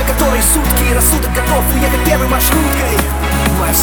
Уже которые сутки рассудок готов уехать первой маршруткой. Моя